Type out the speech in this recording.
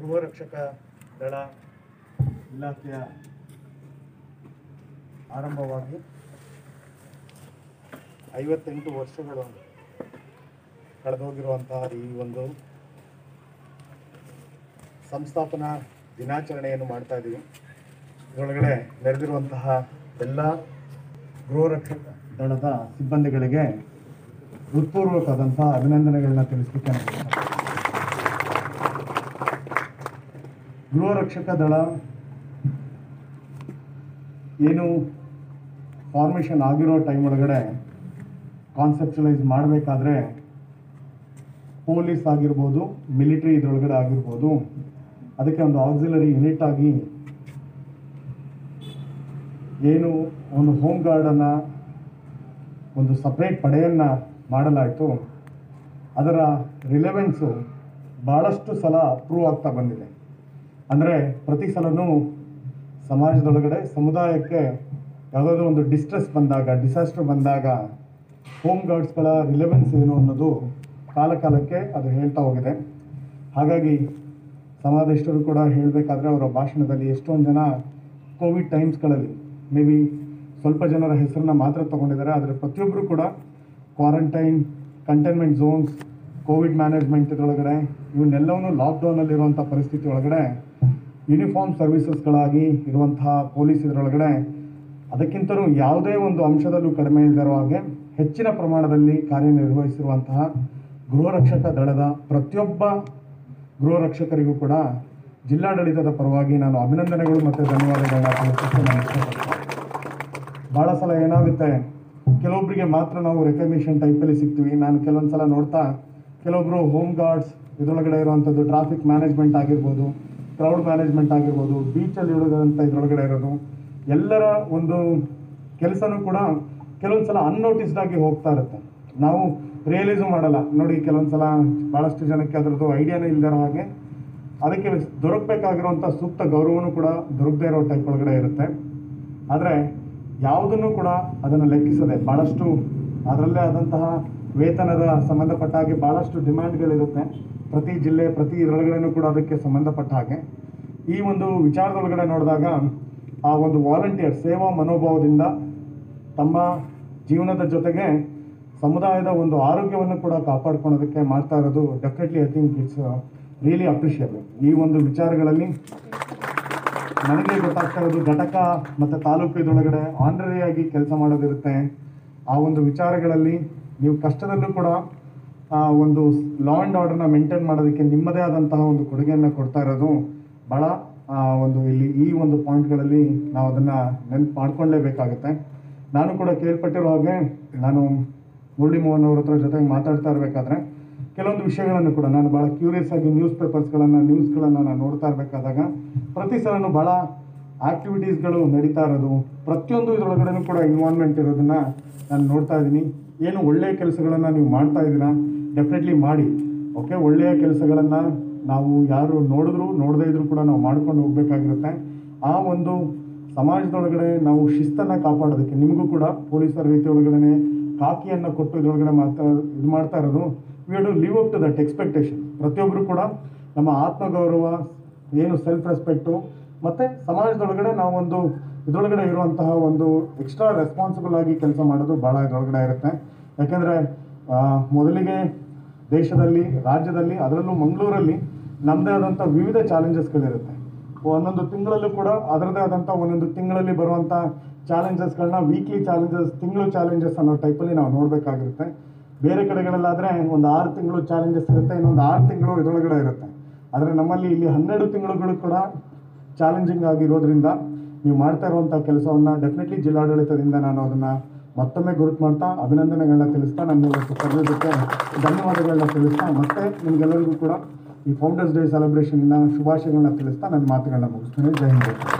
ಗೃಹ ರಕ್ಷಕ ದಳ ಇಲಾಖೆಯ ಆರಂಭವಾಗಿ ಐವತ್ತೆಂಟು ವರ್ಷಗಳು ಕಳೆದೋಗಿರುವಂತಹ ಈ ಒಂದು ಸಂಸ್ಥಾಪನಾ ದಿನಾಚರಣೆಯನ್ನು ಮಾಡ್ತಾ ಇದ್ದೀವಿ ಇದರೊಳಗಡೆ ನೆರೆದಿರುವಂತಹ ಎಲ್ಲ ಗೃಹ ರಕ್ಷಕ ದಳದ ಸಿಬ್ಬಂದಿಗಳಿಗೆ ಹೃತ್ಪೂರ್ವಕವಾದಂತಹ ಅಭಿನಂದನೆಗಳನ್ನ ತಿಳಿಸ್ಲಿಕ್ಕೆ ನಾನು ಇಷ್ಟಪಡ್ತೀನಿ. ಗೃಹ ರಕ್ಷಕ ದಳ ಏನು ಫಾರ್ಮೇಷನ್ ಆಗಿರೋ ಟೈಮ್ ಒಳಗಡೆ ಕಾನ್ಸೆಪ್ಚುಲೈಸ್ ಮಾಡಬೇಕಾದ್ರೆ ಪೊಲೀಸ್ ಆಗಿರ್ಬೋದು ಮಿಲಿಟ್ರಿ ಇದ್ರೊಳಗಡೆ ಆಗಿರ್ಬೋದು, ಅದಕ್ಕೆ ಒಂದು ಆಕ್ಸಿಲರಿ ಯೂನಿಟ್ ಆಗಿ ಏನು ಒಂದು ಹೋಮ್ ಗಾರ್ಡನ್ನು ಒಂದು ಸಪ್ರೇಟ್ ಪಡೆಯನ್ನು ಮಾಡಲಾಯಿತು. ಅದರ ರಿಲೆವೆನ್ಸು ಭಾಳಷ್ಟು ಸಲ ಪ್ರೂವ್ ಆಗ್ತಾ ಬಂದಿದೆ. ಅಂದರೆ ಪ್ರತಿ ಸಲನೂ ಸಮಾಜದೊಳಗಡೆ ಸಮುದಾಯಕ್ಕೆ ಯಾವುದಾದ್ರೂ ಒಂದು ಡಿಸ್ಟ್ರೆಸ್ ಬಂದಾಗ ಡಿಸಾಸ್ಟರ್ ಬಂದಾಗ ಹೋಮ್ ಗಾರ್ಡ್ಸ್ಗಳ ರಿಲೆವೆನ್ಸ್ ಏನು ಅನ್ನೋದು ಕಾಲ ಕಾಲಕ್ಕೆ ಅದು ಹೇಳ್ತಾ ಹೋಗಿದೆ. ಹಾಗಾಗಿ ಸಮಾಧಿಷ್ಠರು ಕೂಡ ಹೇಳಬೇಕಾದ್ರೆ ಅವರ ಭಾಷಣದಲ್ಲಿ ಎಷ್ಟೊಂದು ಜನ ಕೋವಿಡ್ ಟೈಮ್ಸ್ಗಳಲ್ಲಿ ಮೇ ಬಿ ಸ್ವಲ್ಪ ಜನರ ಹೆಸರನ್ನ ಮಾತ್ರ ತಗೊಂಡಿದ್ದಾರೆ, ಆದರೆ ಪ್ರತಿಯೊಬ್ಬರು ಕೂಡ quarantine containment zones covid management ಇದರೊಳಗಡೆ ಇವನ್ನೆಲ್ಲವನ್ನೂ ಲಾಕ್ಡೌನಲ್ಲಿರುವಂಥ ಪರಿಸ್ಥಿತಿ ಒಳಗಡೆ ಯೂನಿಫಾರ್ಮ್ ಸರ್ವಿಸಸ್ಗಳಾಗಿ ಇರುವಂತಹ ಪೊಲೀಸ್ ಇದರೊಳಗಡೆ ಅದಕ್ಕಿಂತಲೂ ಯಾವುದೇ ಒಂದು ಅಂಶದಲ್ಲೂ ಕಡಿಮೆ ಇಲ್ಲದಿರೋ ಹಾಗೆ ಹೆಚ್ಚಿನ ಪ್ರಮಾಣದಲ್ಲಿ ಕಾರ್ಯನಿರ್ವಹಿಸಿರುವಂತಹ ಗೃಹ ರಕ್ಷಕ ದಳದ ಪ್ರತಿಯೊಬ್ಬ ಗೃಹ ರಕ್ಷಕರಿಗೂ ಕೂಡ ಜಿಲ್ಲಾಡಳಿತದ ಪರವಾಗಿ ನಾನು ಅಭಿನಂದನೆಗಳು ಮತ್ತು ಧನ್ಯವಾದಗಳನ್ನ ನಾನು ಭಾಳ ಸಲ ಏನಾಗುತ್ತೆ ಕೆಲವೊಬ್ಬರಿಗೆ ಮಾತ್ರ ನಾವು ರೆಕಗ್ನಿಷನ್ ಟೈಪಲ್ಲಿ ಸಿಗ್ತೀವಿ. ನಾನು ಕೆಲವೊಂದು ಸಲ ನೋಡ್ತಾ ಕೆಲವೊಬ್ಬರು ಹೋಮ್ ಗಾರ್ಡ್ಸ್ ಇದರೊಳಗಡೆ ಇರುವಂಥದ್ದು ಟ್ರಾಫಿಕ್ ಮ್ಯಾನೇಜ್ಮೆಂಟ್ ಆಗಿರ್ಬೋದು ಕ್ರೌಡ್ ಮ್ಯಾನೇಜ್ಮೆಂಟ್ ಆಗಿರ್ಬೋದು ಬೀಚಲ್ಲಿ ಇಡೋದಂತ ಇದರೊಳಗಡೆ ಇರೋದು, ಎಲ್ಲರ ಒಂದು ಕೆಲಸನೂ ಕೂಡ ಕೆಲವೊಂದು ಸಲ ಅನ್ನೋಟಿಸ್ಡ್ ಆಗಿ ಹೋಗ್ತಾ ಇರುತ್ತೆ. ನಾವು ರಿಯಲೈಸು ಮಾಡಲ್ಲ. ನೋಡಿ ಕೆಲವೊಂದು ಸಲ ಭಾಳಷ್ಟು ಜನಕ್ಕೆ ಅದರದ್ದು ಐಡಿಯಾನೇ ಇಲ್ಲದ ಹಾಗೆ ಅದಕ್ಕೆ ದೊರಕಬೇಕಾಗಿರುವಂಥ ಸೂಕ್ತ ಗೌರವನೂ ಕೂಡ ದೊರಕದೇ ಇರೋ ಟೈಪ್ ಒಳಗಡೆ ಇರುತ್ತೆ. ಆದರೆ ಯಾವುದನ್ನು ಕೂಡ ಅದನ್ನು ಲೆಕ್ಕಿಸದೆ ಭಾಳಷ್ಟು ಅದರಲ್ಲೇ ಆದಂತಹ ವೇತನದ ಸಂಬಂಧಪಟ್ಟ ಹಾಗೆ ಭಾಳಷ್ಟು ಡಿಮ್ಯಾಂಡ್ಗಳಿರುತ್ತೆ ಪ್ರತಿ ಜಿಲ್ಲೆ, ಪ್ರತಿ ಇದರೊಳಗಡೆನೂ ಕೂಡ ಅದಕ್ಕೆ ಸಂಬಂಧಪಟ್ಟ ಹಾಗೆ. ಈ ಒಂದು ವಿಚಾರದೊಳಗಡೆ ನೋಡಿದಾಗ, ಆ ಒಂದು ವಾಲಂಟಿಯರ್ ಸೇವಾ ಮನೋಭಾವದಿಂದ ತಮ್ಮ ಜೀವನದ ಜೊತೆಗೆ ಸಮುದಾಯದ ಒಂದು ಆರೋಗ್ಯವನ್ನು ಕೂಡ ಕಾಪಾಡ್ಕೊಳೋದಕ್ಕೆ ಮಾಡ್ತಾ ಇರೋದು definitely I think it's really appreciable ಈ ಒಂದು ವಿಚಾರಗಳಲ್ಲಿ ನನಗೆ ಗೊತ್ತಾಗ್ತಾ ಇರೋದು ಘಟಕ ಮತ್ತು ತಾಲೂಕಿದೊಳಗಡೆ ಆನರರಿ ಕೆಲಸ ಮಾಡೋದಿರುತ್ತೆ. ಆ ಒಂದು ವಿಚಾರಗಳಲ್ಲಿ ನೀವು ಕಷ್ಟದಲ್ಲೂ ಕೂಡ ಒಂದು ಲಾ ಆ್ಯಂಡ್ ಆರ್ಡರ್ನ ಮೇಂಟೈನ್ ಮಾಡೋದಕ್ಕೆ ನಿಮ್ಮದೇ ಆದಂತಹ ಒಂದು ಕೊಡುಗೆಯನ್ನು ಕೊಡ್ತಾ ಇರೋದು ಭಾಳ ಒಂದು ಇಲ್ಲಿ ಈ ಒಂದು ಪಾಯಿಂಟ್ಗಳಲ್ಲಿ ನಾವು ಅದನ್ನು ನೆನ್ಪು ಮಾಡ್ಕೊಳ್ಳೇಬೇಕಾಗುತ್ತೆ ನಾನು ಕೂಡ ಕೇಳ್ಪಟ್ಟಿರೋ ಹಾಗೆ ನಾನು ಮುರಳಿ ಮೋಹನ್ ಅವ್ರ ಹತ್ರ ಜೊತೆಗೆ ಮಾತಾಡ್ತಾ ಇರಬೇಕಾದ್ರೆ ಕೆಲವೊಂದು ವಿಷಯಗಳನ್ನು ಕೂಡ ನಾನು ಭಾಳ ಕ್ಯೂರಿಯಸ್ ಆಗಿ ನ್ಯೂಸ್ ಪೇಪರ್ಸ್ಗಳನ್ನು ನ್ಯೂಸ್ಗಳನ್ನು ನಾನು ನೋಡ್ತಾ ಇರಬೇಕಾದಾಗ ಪ್ರತಿ ಸಲನೂ ಭಾಳ ಆಕ್ಟಿವಿಟೀಸ್ಗಳು ನಡೀತಾ ಇರೋದು, ಪ್ರತಿಯೊಂದು ಇದರೊಳಗಡೆನೂ ಕೂಡ ಇನ್ವಾಲ್ವ್ಮೆಂಟ್ ಇರೋದನ್ನ ನಾನು ನೋಡ್ತಾ ಇದ್ದೀನಿ. ಏನು ಒಳ್ಳೆಯ ಕೆಲಸಗಳನ್ನು ನೀವು ಮಾಡ್ತಾ ಇದ್ದೀರಾ? ಡೆಫಿನೆಟ್ಲಿ ಮಾಡಿ. ಓಕೆ ಒಳ್ಳೆಯ ಕೆಲಸಗಳನ್ನು ನಾವು ಯಾರು ನೋಡಿದ್ರು, ನೋಡದೇ ಇದ್ರೂ ಕೂಡ ನಾವು ಮಾಡ್ಕೊಂಡು ಹೋಗ್ಬೇಕಾಗಿರುತ್ತೆ. ಆ ಒಂದು ಸಮಾಜದೊಳಗಡೆ ನಾವು ಶಿಸ್ತನ್ನು ಕಾಪಾಡೋದಕ್ಕೆ ನಿಮಗೂ ಕೂಡ ಪೊಲೀಸರ ರೀತಿ ಒಳಗಡೆ ಕಾಕಿಯನ್ನು ಕೊಟ್ಟು ಇದರೊಳಗಡೆ ಮಾತಾ ಇದು ಮಾಡ್ತಾ ಇರೋದು we to live up to that expectation ಪ್ರತಿಯೊಬ್ಬರು ಕೂಡ ನಮ್ಮ ಆತ್ಮಗೌರವ, ಏನು ಸೆಲ್ಫ್ ರೆಸ್ಪೆಕ್ಟು ಮತ್ತು ಸಮಾಜದೊಳಗಡೆ ನಾವೊಂದು ಇದರೊಳಗಡೆ ಇರುವಂತಹ ಒಂದು ಎಕ್ಸ್ಟ್ರಾ ರೆಸ್ಪಾನ್ಸಿಬಲ್ ಆಗಿ ಕೆಲಸ ಮಾಡೋದು ಭಾಳ ಇದರೊಳಗಡೆ ಇರುತ್ತೆ. ಯಾಕೆಂದರೆ ಮೊದಲಿಗೆ ದೇಶದಲ್ಲಿ, ರಾಜ್ಯದಲ್ಲಿ, ಅದರಲ್ಲೂ ಮಂಗಳೂರಲ್ಲಿ ನಮ್ಮದೇ ಆದಂಥ ವಿವಿಧ ಚಾಲೆಂಜಸ್ಗಳಿರುತ್ತೆ ಒಂದೊಂದು ತಿಂಗಳಲ್ಲೂ ಕೂಡ ಅದರದೇ ಆದಂಥ ಒಂದೊಂದು ತಿಂಗಳಲ್ಲಿ ಬರುವಂಥ ಚಾಲೆಂಜಸ್ಗಳನ್ನ ವೀಕ್ಲಿ ಚಾಲೆಂಜಸ್ ತಿಂಗಳು ಚಾಲೆಂಜಸ್ ಅನ್ನೋ ಟೈಪಲ್ಲಿ ನಾವು ನೋಡಬೇಕಾಗಿರುತ್ತೆ. ಬೇರೆ ಕಡೆಗಳಲ್ಲಾದರೆ ಒಂದು ಆರು ತಿಂಗಳು ಚಾಲೆಂಜಸ್ ಇರುತ್ತೆ, ಇನ್ನೊಂದು ಆರು ತಿಂಗಳು ಇದರೊಳಗಡೆ ಇರುತ್ತೆ. ಆದರೆ ನಮ್ಮಲ್ಲಿ ಇಲ್ಲಿ ಹನ್ನೆರಡು ತಿಂಗಳುಗಳು ಕೂಡ ಚಾಲೆಂಜಿಂಗ್ ಆಗಿರೋದ್ರಿಂದ ನೀವು ಮಾಡ್ತಾ ಇರುವಂಥ ಕೆಲಸವನ್ನು ಡೆಫಿನೆಟ್ಲಿ ಜಿಲ್ಲಾಡಳಿತದಿಂದ ನಾನು ಅದನ್ನು ಮತ್ತೊಮ್ಮೆ ಗುರುತು ಮಾಡ್ತಾ ಅಭಿನಂದನೆಗಳನ್ನ ತಿಳಿಸ್ತಾ ನಮ್ಮ ಇವತ್ತು ಧನ್ಯವಾದಗಳನ್ನ ತಿಳಿಸ್ತಾ ಮತ್ತೆ ನಿಮ್ಗೆಲ್ಲರಿಗೂ ಕೂಡ ಈ ಫೌಂಡರ್ಸ್ ಡೇ ಸೆಲೆಬ್ರೇಷನ್ನ ಶುಭಾಶಯಗಳನ್ನ ತಿಳಿಸ್ತಾ ನನ್ನ ಮಾತುಗಳನ್ನ ಮುಗಿಸ್ತೀನಿ. ಜೈ ಹಿಂದ್.